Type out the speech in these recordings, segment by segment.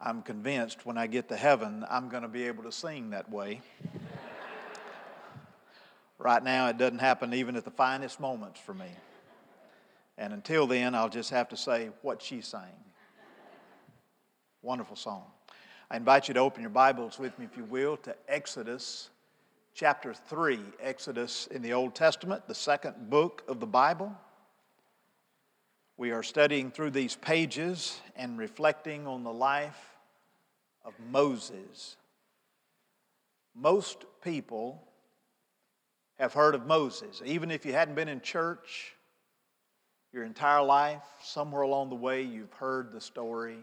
I'm convinced when I get to heaven, I'm going to be able to sing that way. right now, it doesn't happen even at the finest moments for me. And until then, I'll just have to say what she sang. Wonderful song. I invite you to open your Bibles with me, if you will, to Exodus chapter 3. Exodus in the Old Testament, the second book of the Bible. We are studying through these pages and reflecting on the life of Moses. Most people have heard of Moses. Even if you hadn't been in church your entire life, somewhere along the way you've heard the story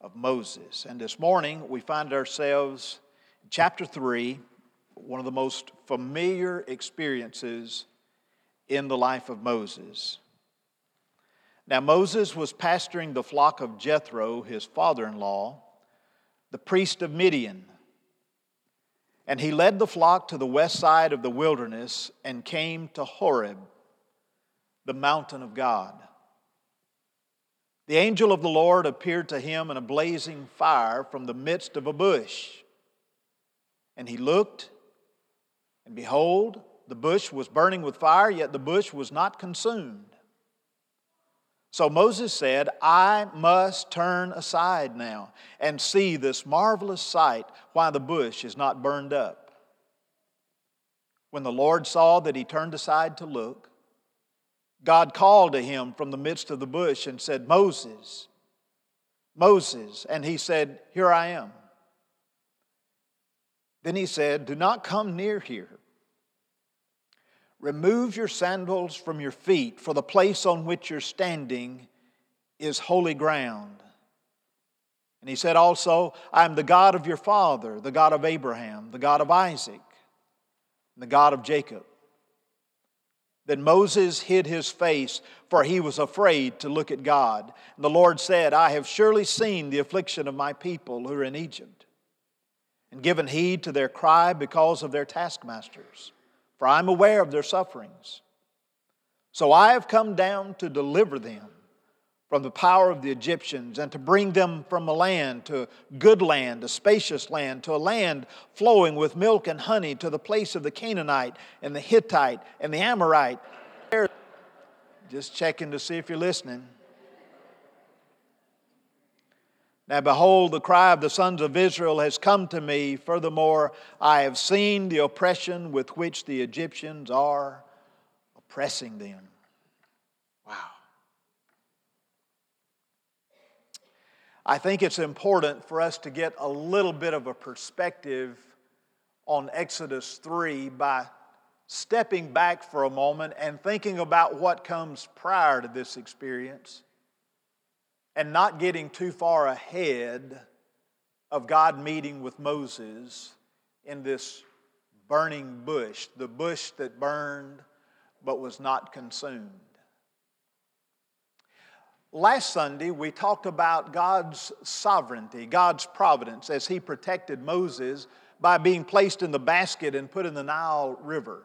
of Moses. And this morning we find ourselves in chapter 3, one of the most familiar experiences in the life of Moses. Now, Moses was pasturing the flock of Jethro, his father in law, the priest of Midian. And he led the flock to the west side of the wilderness and came to Horeb, the mountain of God. The angel of the Lord appeared to him in a blazing fire from the midst of a bush. And he looked, and behold, the bush was burning with fire, yet the bush was not consumed. So Moses said, I must turn aside now and see this marvelous sight, why the bush is not burned up. When the Lord saw that he turned aside to look, God called to him from the midst of the bush and said, Moses, Moses. And he said, Here I am. Then he said, Do not come near here. Remove your sandals from your feet, for the place on which you're standing is holy ground. And he said also, I am the God of your father, the God of Abraham, the God of Isaac, and the God of Jacob. Then Moses hid his face, for he was afraid to look at God. And the Lord said, I have surely seen the affliction of my people who are in Egypt, and given heed to their cry because of their taskmasters for I'm aware of their sufferings. So I have come down to deliver them from the power of the Egyptians and to bring them from a land to a good land, a spacious land, to a land flowing with milk and honey, to the place of the Canaanite and the Hittite and the Amorite. Just checking to see if you're listening. Now, behold, the cry of the sons of Israel has come to me. Furthermore, I have seen the oppression with which the Egyptians are oppressing them. Wow. I think it's important for us to get a little bit of a perspective on Exodus 3 by stepping back for a moment and thinking about what comes prior to this experience and not getting too far ahead of God meeting with Moses in this burning bush, the bush that burned but was not consumed. Last Sunday, we talked about God's sovereignty, God's providence, as He protected Moses by being placed in the basket and put in the Nile River.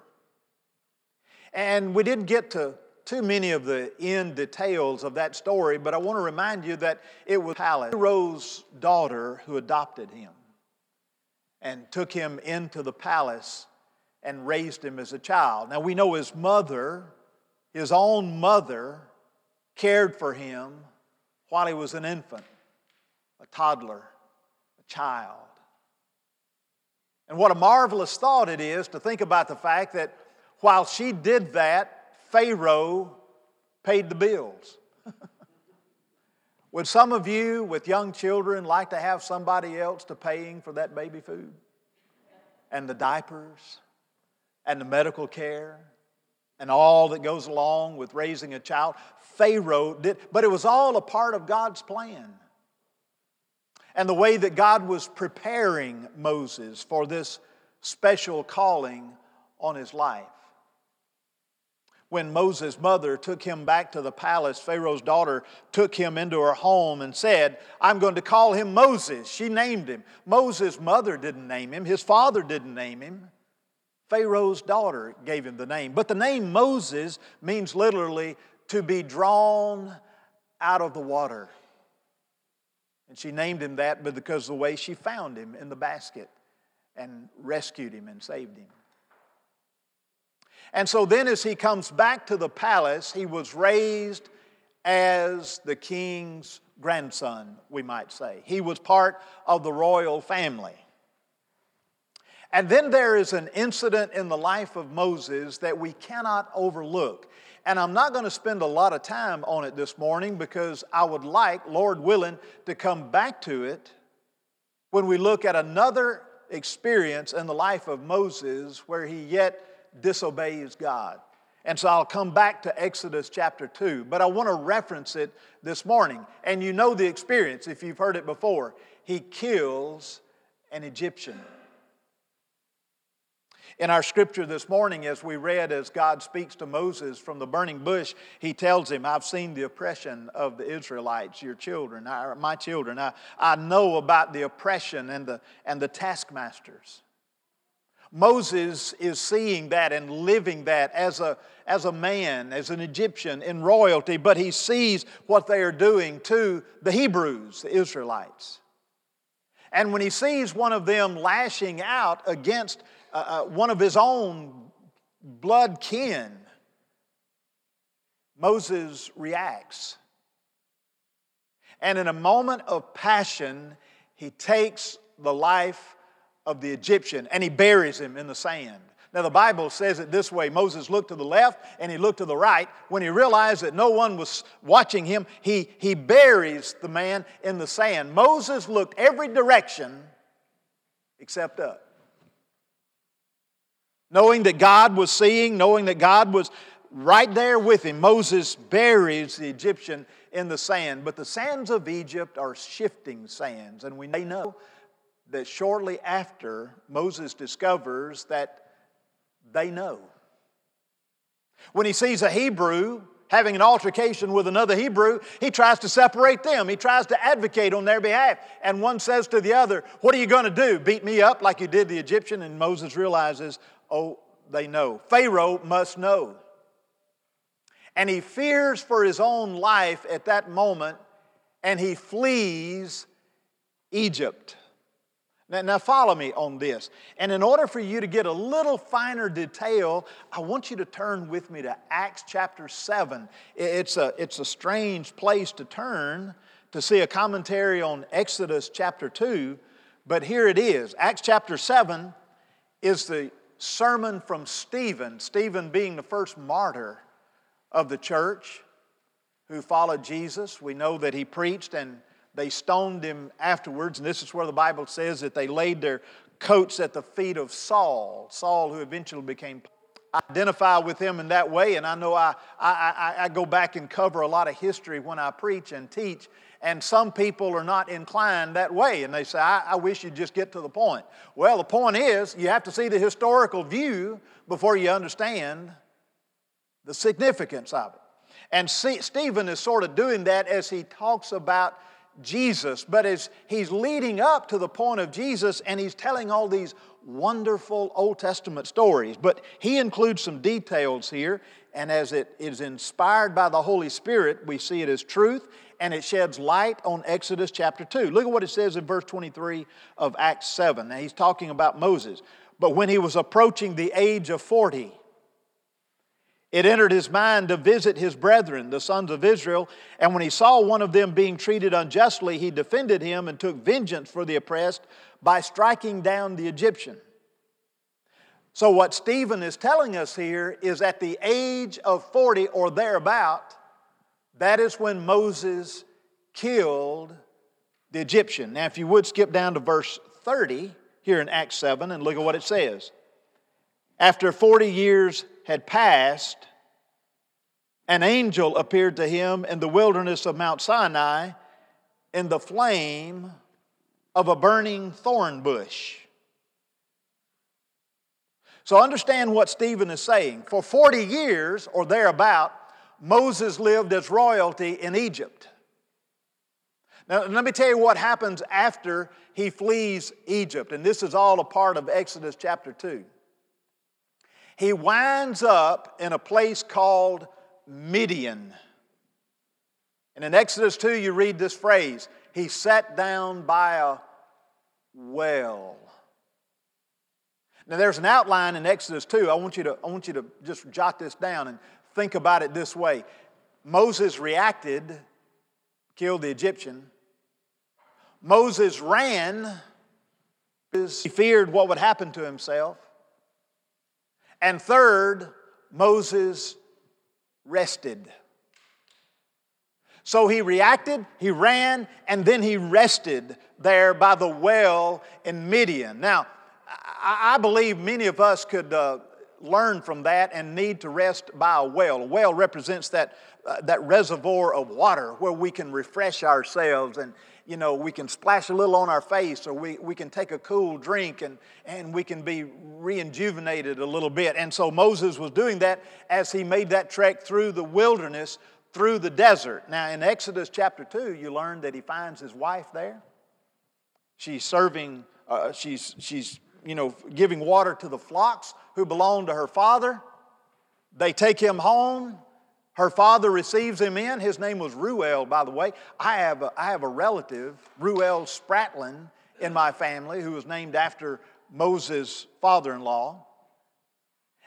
And we didn't get to too many of the end details of that story, but I want to remind you that it was Pharaoh's daughter who adopted him and took him into the palace and raised him as a child. Now we know his mother, his own mother, cared for him while he was an infant, a toddler, a child. And what a marvelous thought it is to think about the fact that while she did that, Pharaoh paid the bills. Would some of you with young children like to have somebody else to paying for that baby food? And the diapers? And the medical care? And all that goes along with raising a child? Pharaoh did, but it was all a part of God's plan. And the way that God was preparing Moses for this special calling on his life when Moses' mother took him back to the palace, Pharaoh's daughter took him into her home and said, I'm going to call him Moses. She named him. Moses' mother didn't name him, his father didn't name him. Pharaoh's daughter gave him the name. But the name Moses means literally to be drawn out of the water. And she named him that because of the way she found him in the basket and rescued him and saved him. And so then, as he comes back to the palace, he was raised as the king's grandson, we might say. He was part of the royal family. And then there is an incident in the life of Moses that we cannot overlook. And I'm not going to spend a lot of time on it this morning because I would like, Lord willing, to come back to it when we look at another experience in the life of Moses where he yet disobeys God. And so I'll come back to Exodus chapter 2, but I want to reference it this morning. And you know the experience if you've heard it before. He kills an Egyptian. In our scripture this morning, as we read, as God speaks to Moses from the burning bush, he tells him, I've seen the oppression of the Israelites, your children, my children. I, I know about the oppression and the, and the taskmasters. Moses is seeing that and living that as a, as a man, as an Egyptian in royalty, but he sees what they are doing to the Hebrews, the Israelites. And when he sees one of them lashing out against uh, uh, one of his own blood kin, Moses reacts. And in a moment of passion, he takes the life of the Egyptian and he buries him in the sand. Now, the Bible says it this way Moses looked to the left and he looked to the right. When he realized that no one was watching him, he, he buries the man in the sand. Moses looked every direction except up knowing that God was seeing, knowing that God was right there with him. Moses buries the Egyptian in the sand, but the sands of Egypt are shifting sands, and we know that shortly after Moses discovers that they know. When he sees a Hebrew having an altercation with another Hebrew, he tries to separate them. He tries to advocate on their behalf. And one says to the other, What are you going to do? Beat me up like you did the Egyptian? And Moses realizes, Oh, they know. Pharaoh must know. And he fears for his own life at that moment, and he flees Egypt. Now, now, follow me on this. And in order for you to get a little finer detail, I want you to turn with me to Acts chapter 7. It's a, it's a strange place to turn to see a commentary on Exodus chapter 2, but here it is. Acts chapter 7 is the sermon from Stephen, Stephen being the first martyr of the church who followed Jesus. We know that he preached and they stoned him afterwards, and this is where the Bible says that they laid their coats at the feet of Saul, Saul who eventually became identify with him in that way. And I know I, I, I, go back and cover a lot of history when I preach and teach. And some people are not inclined that way. And they say, I, I wish you'd just get to the point. Well, the point is, you have to see the historical view before you understand the significance of it. And see, Stephen is sort of doing that as he talks about Jesus, but as he's leading up to the point of Jesus and he's telling all these wonderful Old Testament stories. But he includes some details here, and as it is inspired by the Holy Spirit, we see it as truth and it sheds light on Exodus chapter 2. Look at what it says in verse 23 of Acts 7. Now he's talking about Moses. But when he was approaching the age of 40, it entered his mind to visit his brethren, the sons of Israel, and when he saw one of them being treated unjustly, he defended him and took vengeance for the oppressed by striking down the Egyptian. So, what Stephen is telling us here is at the age of 40 or thereabout, that is when Moses killed the Egyptian. Now, if you would skip down to verse 30 here in Acts 7 and look at what it says. After 40 years had passed, an angel appeared to him in the wilderness of Mount Sinai in the flame of a burning thorn bush. So understand what Stephen is saying. For 40 years or thereabout, Moses lived as royalty in Egypt. Now, let me tell you what happens after he flees Egypt, and this is all a part of Exodus chapter 2 he winds up in a place called Midian. And in Exodus 2, you read this phrase he sat down by a well. Now, there's an outline in Exodus 2. I want you to, I want you to just jot this down and think about it this way Moses reacted, killed the Egyptian. Moses ran, he feared what would happen to himself. And third, Moses rested. So he reacted, he ran, and then he rested there by the well in Midian. Now, I believe many of us could uh, learn from that and need to rest by a well. A well represents that, uh, that reservoir of water where we can refresh ourselves and, you know, we can splash a little on our face or we, we can take a cool drink and, and we can be reinjuvenated a little bit. And so Moses was doing that as he made that trek through the wilderness through the desert. Now, in Exodus chapter 2, you learn that he finds his wife there. She's serving, uh, she's, she's, you know, giving water to the flocks who belong to her father. They take him home. Her father receives him in. His name was Ruel, by the way. I have a, I have a relative, Ruel Spratlin, in my family who was named after Moses' father in law.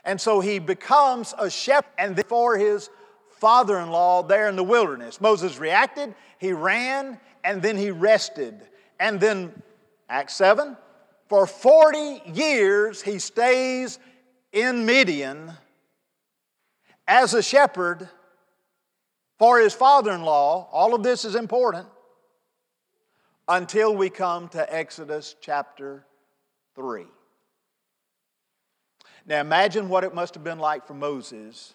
And so he becomes a shepherd, and for his father in law there in the wilderness. Moses reacted, he ran, and then he rested. And then, Acts 7, for 40 years he stays in Midian as a shepherd for his father in law. All of this is important until we come to Exodus chapter 3. Now imagine what it must have been like for Moses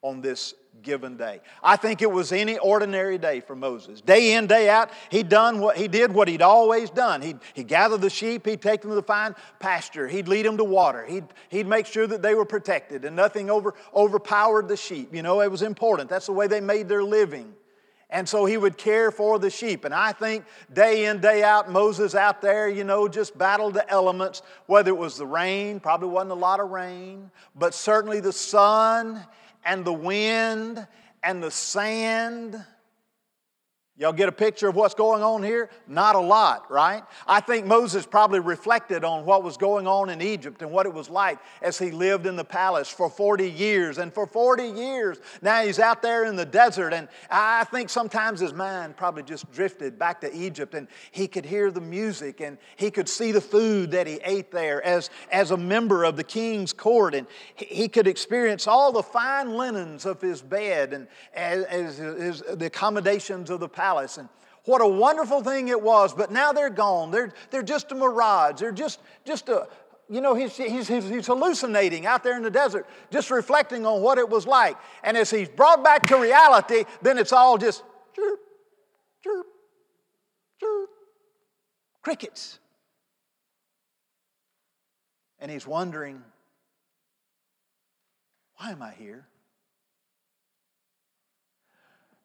on this given day. I think it was any ordinary day for Moses. Day in, day out, he done what he did what he'd always done. He'd, he'd gather the sheep, he'd take them to the fine pasture, he'd lead them to water, he'd, he'd make sure that they were protected and nothing over, overpowered the sheep. You know, it was important. That's the way they made their living. And so he would care for the sheep. And I think day in, day out, Moses out there, you know, just battled the elements, whether it was the rain, probably wasn't a lot of rain, but certainly the sun and the wind and the sand Y'all get a picture of what's going on here? Not a lot, right? I think Moses probably reflected on what was going on in Egypt and what it was like as he lived in the palace for 40 years. And for 40 years, now he's out there in the desert. And I think sometimes his mind probably just drifted back to Egypt and he could hear the music and he could see the food that he ate there as, as a member of the king's court. And he could experience all the fine linens of his bed and as, as the accommodations of the palace palace. And what a wonderful thing it was, but now they're gone. They're, they're just a mirage. They're just, just a, you know, he's, he's, he's, hallucinating out there in the desert, just reflecting on what it was like. And as he's brought back to reality, then it's all just chirp, chirp, chirp, crickets. And he's wondering, why am I here?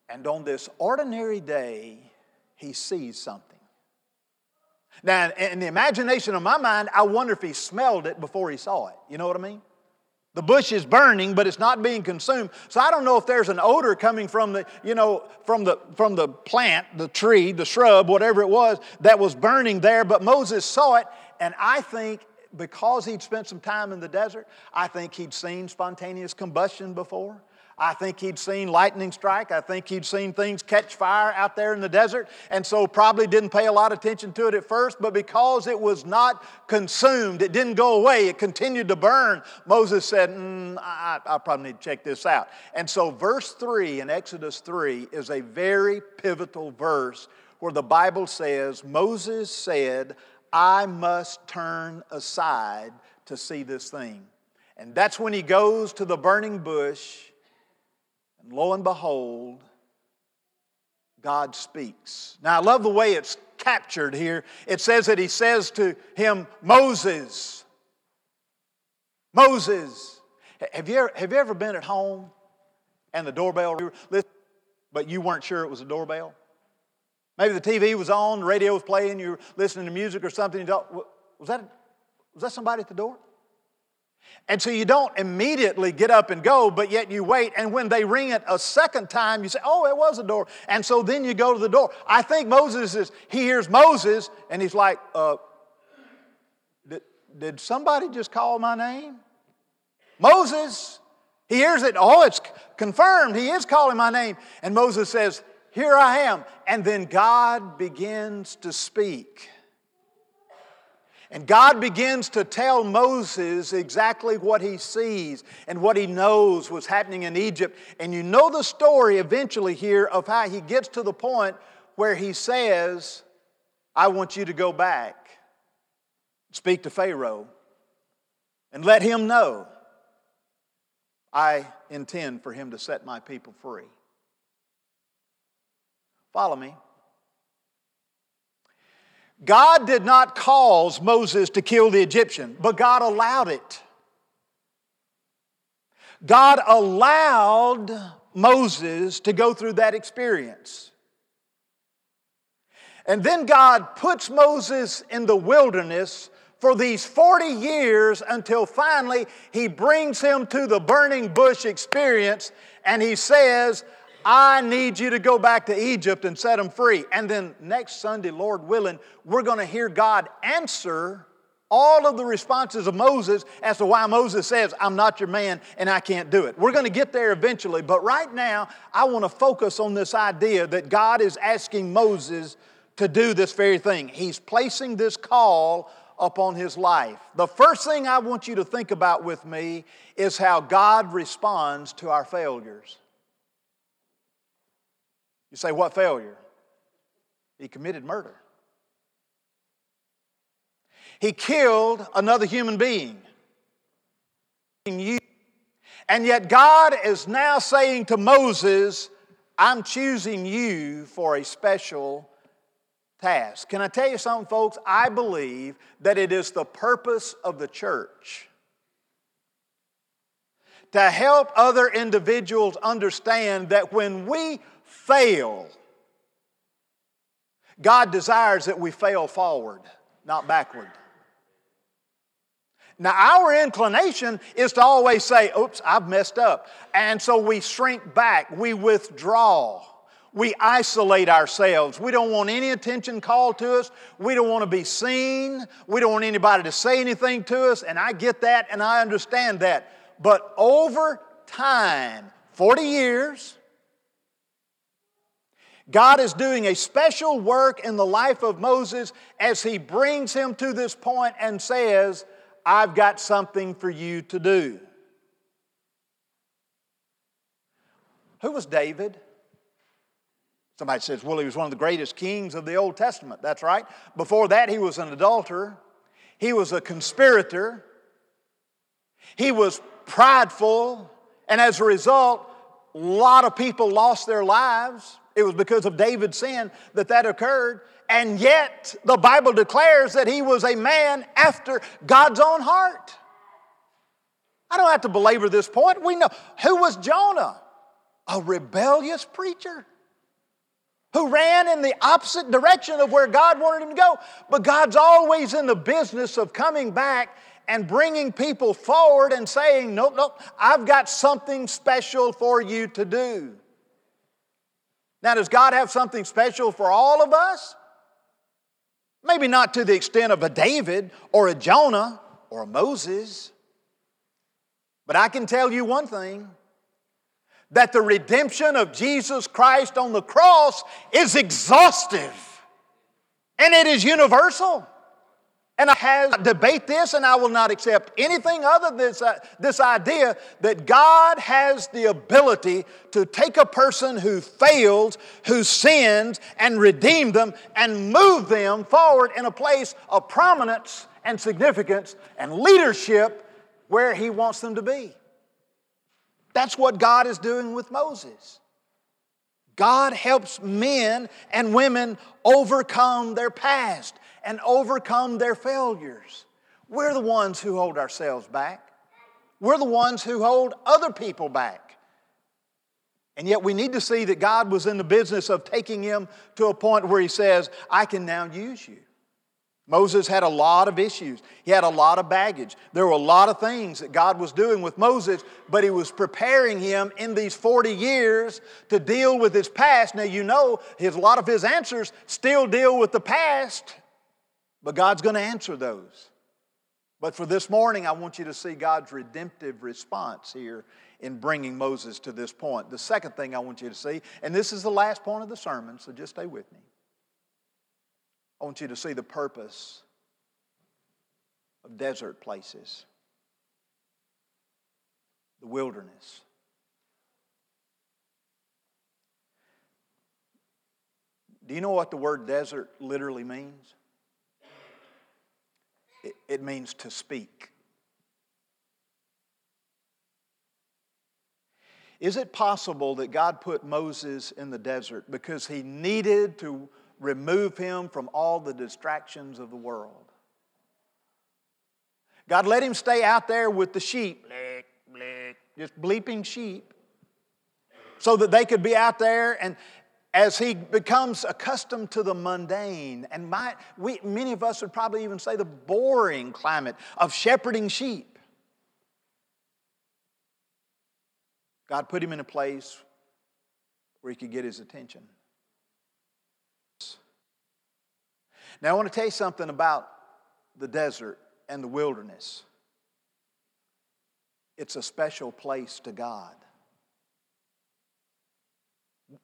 And on this ordinary day, he sees something. Now, in the imagination of my mind, I wonder if he smelled it before he saw it. You know what I mean? The bush is burning, but it's not being consumed. So I don't know if there's an odor coming from the, you know, from the from the plant, the tree, the shrub, whatever it was that was burning there. But Moses saw it, and I think because he'd spent some time in the desert, I think he'd seen spontaneous combustion before. I think he'd seen lightning strike. I think he'd seen things catch fire out there in the desert, and so probably didn't pay a lot of attention to it at first, but because it was not consumed, it didn't go away, it continued to burn, Moses said, mm, I, I probably need to check this out. And so, verse 3 in Exodus 3 is a very pivotal verse where the Bible says, Moses said, I must turn aside to see this thing. And that's when he goes to the burning bush and lo and behold, God speaks. Now, I love the way it's captured here. It says that he says to him, Moses, Moses. Have you ever, have you ever been at home and the doorbell, but you weren't sure it was a doorbell? Maybe the TV was on, the radio was playing, you were listening to music or something. You thought, was that, was that somebody at the door? And so you don't immediately get up and go, but yet you wait. And when they ring it a second time, you say, Oh, it was a door. And so then you go to the door. I think Moses is, he hears Moses and he's like, uh, did, did somebody just call my name? Moses. He hears it. Oh, it's confirmed. He is calling my name. And Moses says, Here I am. And then God begins to speak. And God begins to tell Moses exactly what he sees and what he knows was happening in Egypt. And you know the story eventually here of how he gets to the point where he says, I want you to go back, speak to Pharaoh, and let him know I intend for him to set my people free. Follow me. God did not cause Moses to kill the Egyptian, but God allowed it. God allowed Moses to go through that experience. And then God puts Moses in the wilderness for these 40 years until finally he brings him to the burning bush experience and he says, I need you to go back to Egypt and set them free. And then next Sunday, Lord willing, we're going to hear God answer all of the responses of Moses as to why Moses says, I'm not your man and I can't do it. We're going to get there eventually, but right now, I want to focus on this idea that God is asking Moses to do this very thing. He's placing this call upon his life. The first thing I want you to think about with me is how God responds to our failures. You say, what failure? He committed murder. He killed another human being. And yet, God is now saying to Moses, I'm choosing you for a special task. Can I tell you something, folks? I believe that it is the purpose of the church to help other individuals understand that when we fail, God desires that we fail forward, not backward. Now, our inclination is to always say, Oops, I've messed up. And so we shrink back, we withdraw, we isolate ourselves. We don't want any attention called to us, we don't want to be seen, we don't want anybody to say anything to us. And I get that and I understand that. But over time, 40 years, God is doing a special work in the life of Moses as he brings him to this point and says, I've got something for you to do. Who was David? Somebody says, well, he was one of the greatest kings of the Old Testament. That's right. Before that, he was an adulterer, he was a conspirator, he was prideful, and as a result, a lot of people lost their lives. It was because of David's sin that that occurred. And yet, the Bible declares that he was a man after God's own heart. I don't have to belabor this point. We know who was Jonah? A rebellious preacher who ran in the opposite direction of where God wanted him to go. But God's always in the business of coming back and bringing people forward and saying, Nope, nope, I've got something special for you to do. Now, does God have something special for all of us? Maybe not to the extent of a David or a Jonah or a Moses. But I can tell you one thing that the redemption of Jesus Christ on the cross is exhaustive and it is universal. And I have debate this, and I will not accept anything other than this, uh, this idea that God has the ability to take a person who fails, who sins, and redeem them and move them forward in a place of prominence and significance and leadership where He wants them to be. That's what God is doing with Moses. God helps men and women overcome their past and overcome their failures. We're the ones who hold ourselves back. We're the ones who hold other people back. And yet we need to see that God was in the business of taking him to a point where he says, I can now use you. Moses had a lot of issues. He had a lot of baggage. There were a lot of things that God was doing with Moses, but He was preparing him in these 40 years to deal with his past. Now, you know, his, a lot of his answers still deal with the past, but God's going to answer those. But for this morning, I want you to see God's redemptive response here in bringing Moses to this point. The second thing I want you to see, and this is the last point of the sermon, so just stay with me. I want you to see the purpose of desert places, the wilderness. Do you know what the word desert literally means? It, means to speak. Is it possible that God put Moses in the desert because he needed to remove him from all the distractions of the world. God let him stay out there with the sheep, bleep, bleep, just bleeping sheep, so that they could be out there and as he becomes accustomed to the mundane and my, we, many of us would probably even say the boring climate of shepherding sheep god put him in a place where he could get his attention Now, I want to tell you something about the desert and the wilderness. It's a special place to God.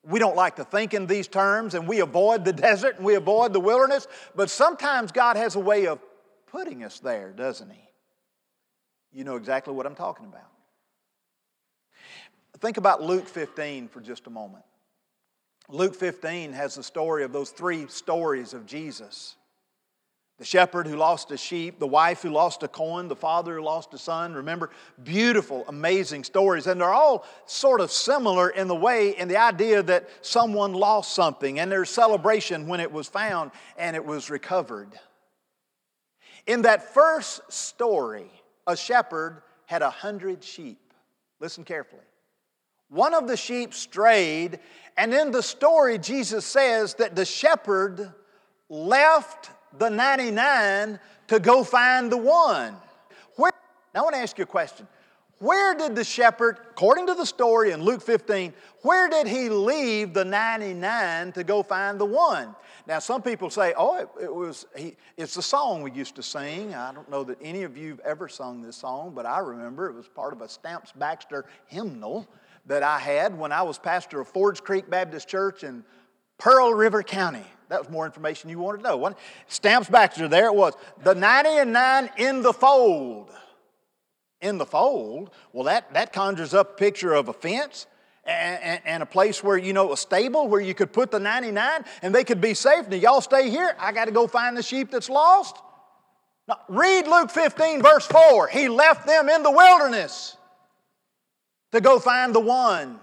We don't like to think in these terms and we avoid the desert and we avoid the wilderness, but sometimes God has a way of putting us there, doesn't He? You know exactly what I'm talking about. Think about Luke 15 for just a moment. Luke 15 has the story of those three stories of Jesus the shepherd who lost a sheep, the wife who lost a coin, the father who lost a son. Remember, beautiful, amazing stories. And they're all sort of similar in the way, in the idea that someone lost something and there's celebration when it was found and it was recovered. In that first story, a shepherd had a hundred sheep. Listen carefully. One of the sheep strayed, and in the story, Jesus says that the shepherd left the 99 to go find the one. Where, now, I want to ask you a question. Where did the shepherd, according to the story in Luke 15, where did he leave the 99 to go find the one? Now, some people say, oh, it, it was, he, it's the song we used to sing. I don't know that any of you have ever sung this song, but I remember it was part of a Stamps Baxter hymnal that I had when I was pastor of Forge Creek Baptist Church in Pearl River County. That was more information you wanted to know. One Stamps Baxter, there it was. The 90 and 9 in the fold. In the fold? Well, that, that conjures up a picture of a fence and, and, a place where, you know, a stable where you could put the 99 and they could be safe. Now, y'all stay here. I got to go find the sheep that's lost. Now, read Luke 15, verse 4. He left them in the wilderness to go find the one.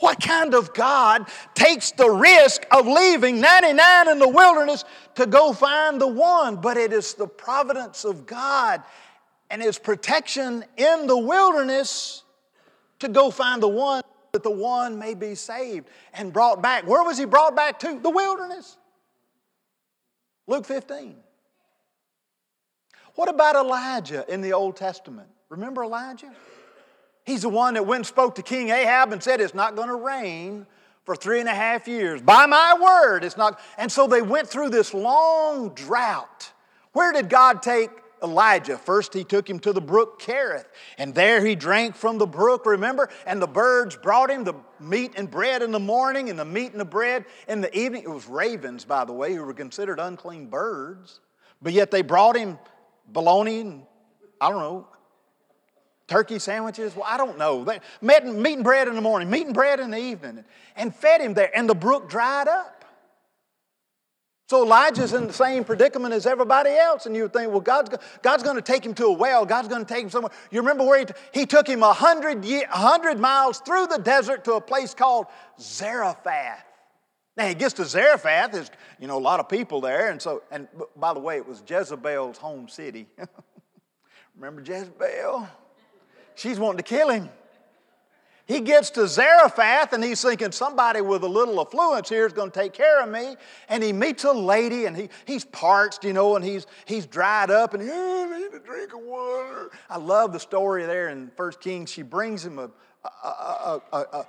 What kind of God takes the risk of leaving 99 in the wilderness to go find the one? But it is the providence of God and His protection in the wilderness to go find the one that the one may be saved and brought back. Where was He brought back to? The wilderness. Luke 15. What about Elijah in the Old Testament? Remember Elijah? He's the one that went and spoke to King Ahab and said, It's not going to rain for three and a half years. By my word, it's not. And so they went through this long drought. Where did God take Elijah? First, he took him to the brook Kerith, and there he drank from the brook, remember? And the birds brought him the meat and bread in the morning, and the meat and the bread in the evening. It was ravens, by the way, who were considered unclean birds, but yet they brought him bologna and I don't know, turkey sandwiches. Well, I don't know. They, meat, meat and bread in the morning, meat and bread in the evening, and fed him there. And the brook dried up. So Elijah's in the same predicament as everybody else, and you would think, well, God's, God's going to take him to a well. God's going to take him somewhere. You remember where he, he took him a 100 miles through the desert to a place called Zarephath. Now he gets to Zarephath. There's you know a lot of people there, and so and by the way, it was Jezebel's home city. remember Jezebel? She's wanting to kill him. He gets to Zarephath and he's thinking somebody with a little affluence here is going to take care of me. And he meets a lady and he, he's parched, you know, and he's, he's dried up and he oh, I need a drink of water. I love the story there in First Kings. She brings him a, a, a,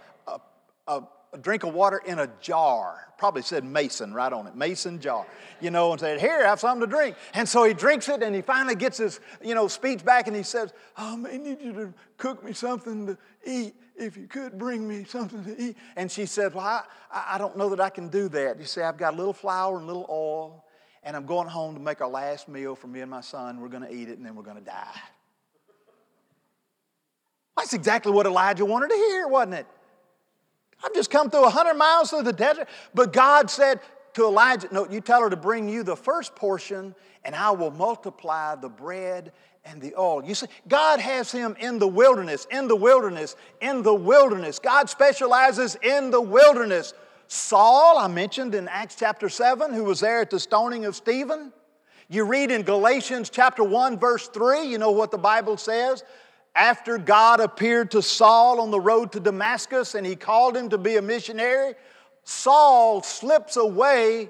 a, a drink of water in a jar. Probably said mason right on it, mason jar. You know, and said, Here, have something to drink. And so he drinks it and he finally gets his, you know, speech back and he says, Oh, I may need you to cook me something to eat if you could bring me something to eat. And she said, Well, I, I don't know that I can do that. You see, I've got a little flour and a little oil, and I'm going home to make our last meal for me and my son. We're going to eat it, and then we're going to die. That's exactly what Elijah wanted to hear, wasn't it? I've just come through 100 miles through the desert. But God said to Elijah, No, you tell her to bring you the first portion, and I will multiply the bread and the oil. You see, God has him in the wilderness, in the wilderness, in the wilderness. God specializes in the wilderness. Saul, I mentioned in Acts chapter 7, who was there at the stoning of Stephen. You read in Galatians chapter 1, verse 3, you know what the Bible says? After God appeared to Saul on the road to Damascus and he called him to be a missionary, Saul slips away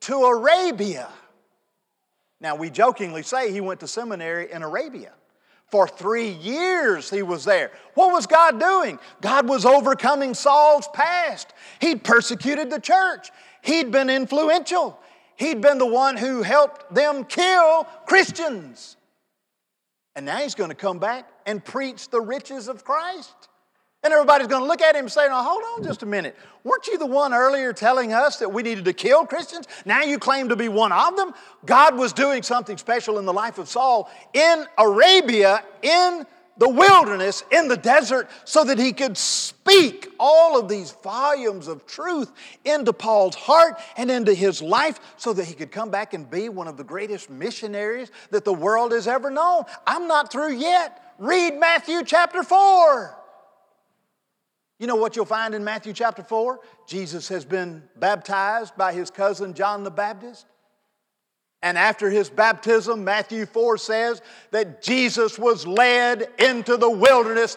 to Arabia. Now, we jokingly say he went to seminary in Arabia. For three years he was there. What was God doing? God was overcoming Saul's past. He'd persecuted the church, he'd been influential, he'd been the one who helped them kill Christians. And now he's going to come back and preach the riches of Christ. And everybody's going to look at him and say, hold on just a minute. Weren't you the one earlier telling us that we needed to kill Christians? Now you claim to be one of them? God was doing something special in the life of Saul in Arabia, in the wilderness, in the desert, so that he could speak all of these volumes of truth into Paul's heart and into his life so that he could come back and be one of the greatest missionaries that the world has ever known. I'm not through yet. Read Matthew chapter 4. You know what you'll find in Matthew chapter 4? Jesus has been baptized by his cousin John the Baptist. And after his baptism, Matthew 4 says that Jesus was led into the wilderness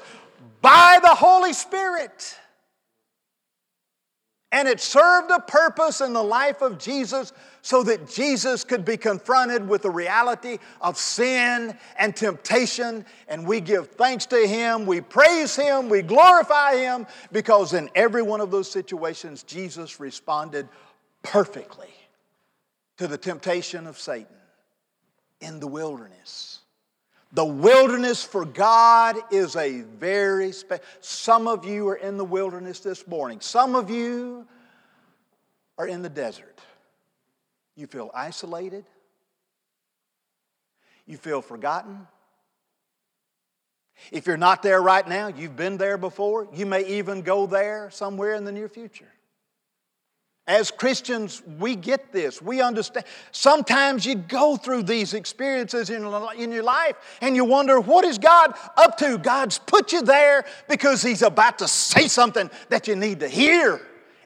by the Holy Spirit. And it served a purpose in the life of Jesus so that Jesus could be confronted with the reality of sin and temptation. And we give thanks to Him, we praise Him, we glorify Him, because in every one of those situations, Jesus responded perfectly to the temptation of Satan in the wilderness. The wilderness for God is a very special. Some of you are in the wilderness this morning. Some of you are in the desert. You feel isolated. You feel forgotten. If you're not there right now, you've been there before. You may even go there somewhere in the near future. As Christians, we get this. We understand. Sometimes you go through these experiences in, in your life and you wonder, what is God up to? God's put you there because He's about to say something that you need to hear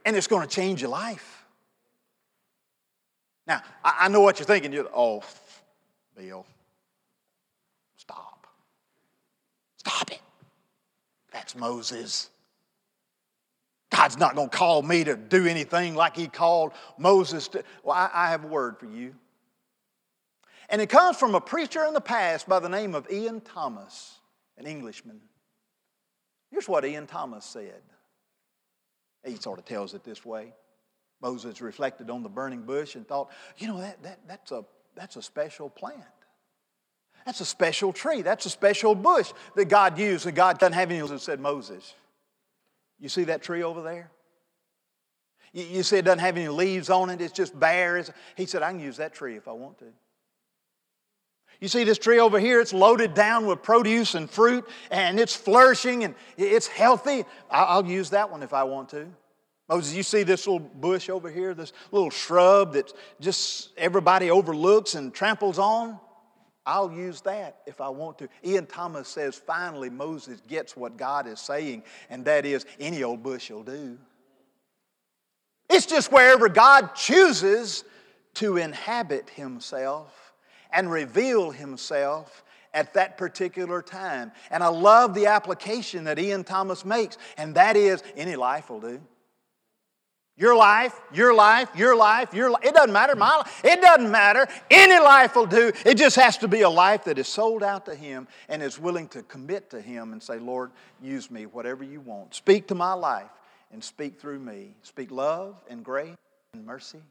and it's going to change your life. Now, I, I know what you're thinking. You're, oh, Bill, stop. Stop it. That's Moses. God's not going to call me to do anything like He called Moses to. Well, I, I have a word for you. And it comes from a preacher in the past by the name of Ian Thomas, an Englishman. Here's what Ian Thomas said. He sort of tells it this way. Moses reflected on the burning bush and thought, you know, that, that, that's, a, that's a special plant. That's a special tree. That's a special bush that God used. And God doesn't have any. And said, Moses, you see that tree over there? You, you see it doesn't have any leaves on it, it's just bare. It's, he said, I can use that tree if I want to. You see this tree over here, it's loaded down with produce and fruit, and it's flourishing and it's healthy. I'll use that one if I want to. Moses, you see this little bush over here, this little shrub that just everybody overlooks and tramples on? I'll use that if I want to. Ian Thomas says finally Moses gets what God is saying, and that is any old bush will do. It's just wherever God chooses to inhabit himself and reveal himself at that particular time. And I love the application that Ian Thomas makes, and that is any life will do. Your life, your life, your life, your life. It doesn't matter, my life. It doesn't matter. Any life will do. It just has to be a life that is sold out to Him and is willing to commit to Him and say, Lord, use me, whatever you want. Speak to my life and speak through me. Speak love and grace and mercy.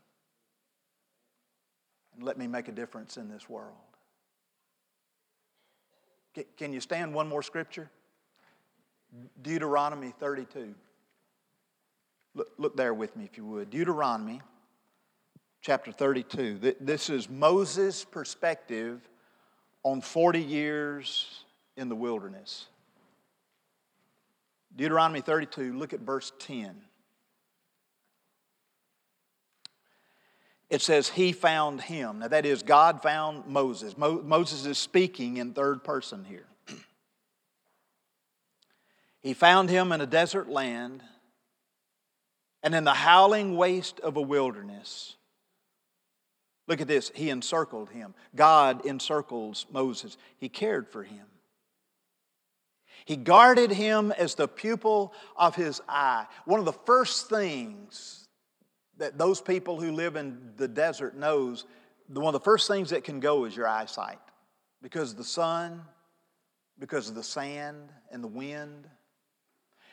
And let me make a difference in this world. Can you stand one more scripture? Deuteronomy 32. Look, look there with me if you would. Deuteronomy chapter 32. This is Moses' perspective on 40 years in the wilderness. Deuteronomy 32, look at verse 10. It says, He found him. Now, that is, God found Moses. Mo- Moses is speaking in third person here. he found him in a desert land and in the howling waste of a wilderness. Look at this. He encircled him. God encircles Moses. He cared for him. He guarded him as the pupil of his eye. One of the first things that those people who live in the desert knows, one of the first things that can go is your eyesight. Because of the sun, because of the sand and the wind.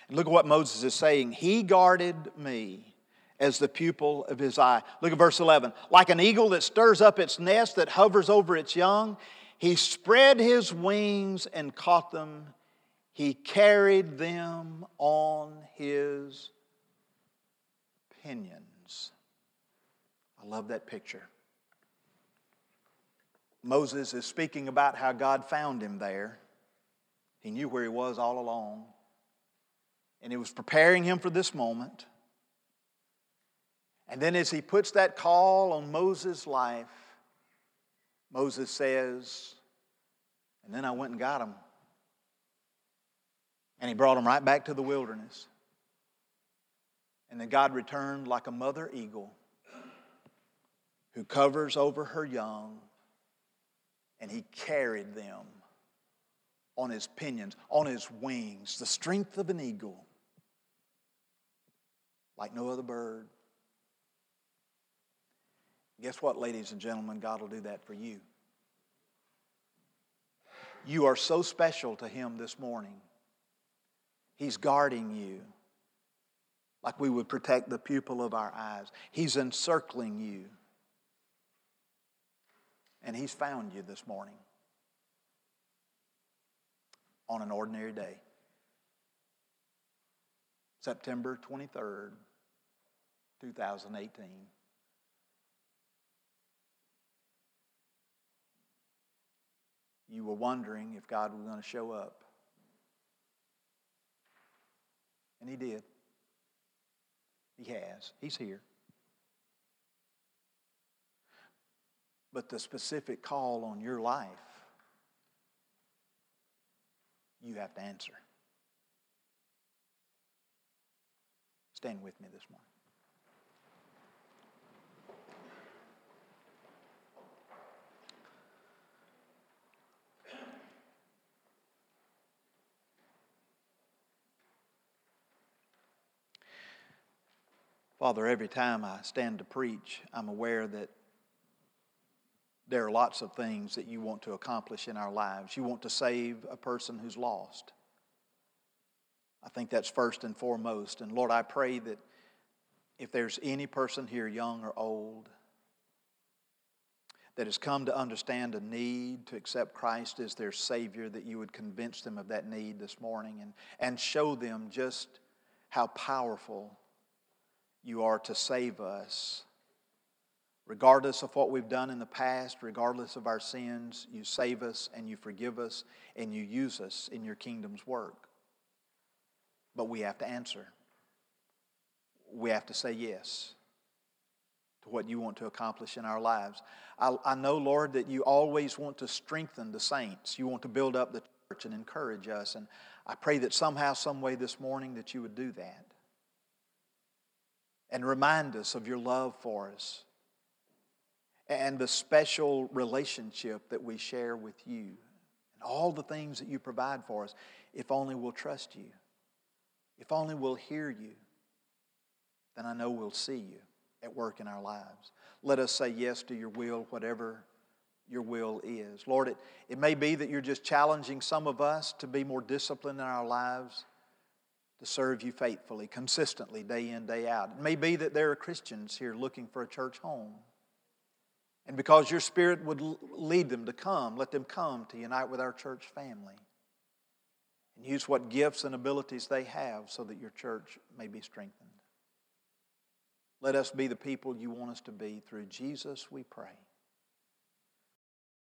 And look at what Moses is saying. He guarded me as the pupil of his eye. Look at verse 11. Like an eagle that stirs up its nest that hovers over its young, he spread his wings and caught them he carried them on his pinions. I love that picture. Moses is speaking about how God found him there. He knew where he was all along. And he was preparing him for this moment. And then, as he puts that call on Moses' life, Moses says, And then I went and got him. And he brought him right back to the wilderness. And then God returned like a mother eagle who covers over her young, and he carried them on his pinions, on his wings, the strength of an eagle, like no other bird. Guess what, ladies and gentlemen? God will do that for you. You are so special to Him this morning. He's guarding you like we would protect the pupil of our eyes. He's encircling you. And He's found you this morning on an ordinary day. September 23rd, 2018. You were wondering if God was going to show up. And he did. He has. He's here. But the specific call on your life, you have to answer. Stand with me this morning. Father, every time I stand to preach, I'm aware that there are lots of things that you want to accomplish in our lives. You want to save a person who's lost. I think that's first and foremost. And Lord, I pray that if there's any person here, young or old, that has come to understand a need to accept Christ as their Savior, that you would convince them of that need this morning and, and show them just how powerful you are to save us. Regardless of what we've done in the past, regardless of our sins, you save us and you forgive us and you use us in your kingdom's work. But we have to answer. We have to say yes to what you want to accomplish in our lives. I, I know, Lord, that you always want to strengthen the saints. You want to build up the church and encourage us. And I pray that somehow, some way this morning that you would do that and remind us of your love for us and the special relationship that we share with you and all the things that you provide for us, if only we'll trust you, if only we'll hear you, then I know we'll see you at work in our lives. Let us say yes to your will, whatever your will is. Lord, it, it may be that you're just challenging some of us to be more disciplined in our lives, to serve you faithfully, consistently, day in, day out. It may be that there are Christians here looking for a church home. And because your Spirit would lead them to come, let them come to unite with our church family. And use what gifts and abilities they have so that your church may be strengthened. Let us be the people you want us to be. Through Jesus we pray.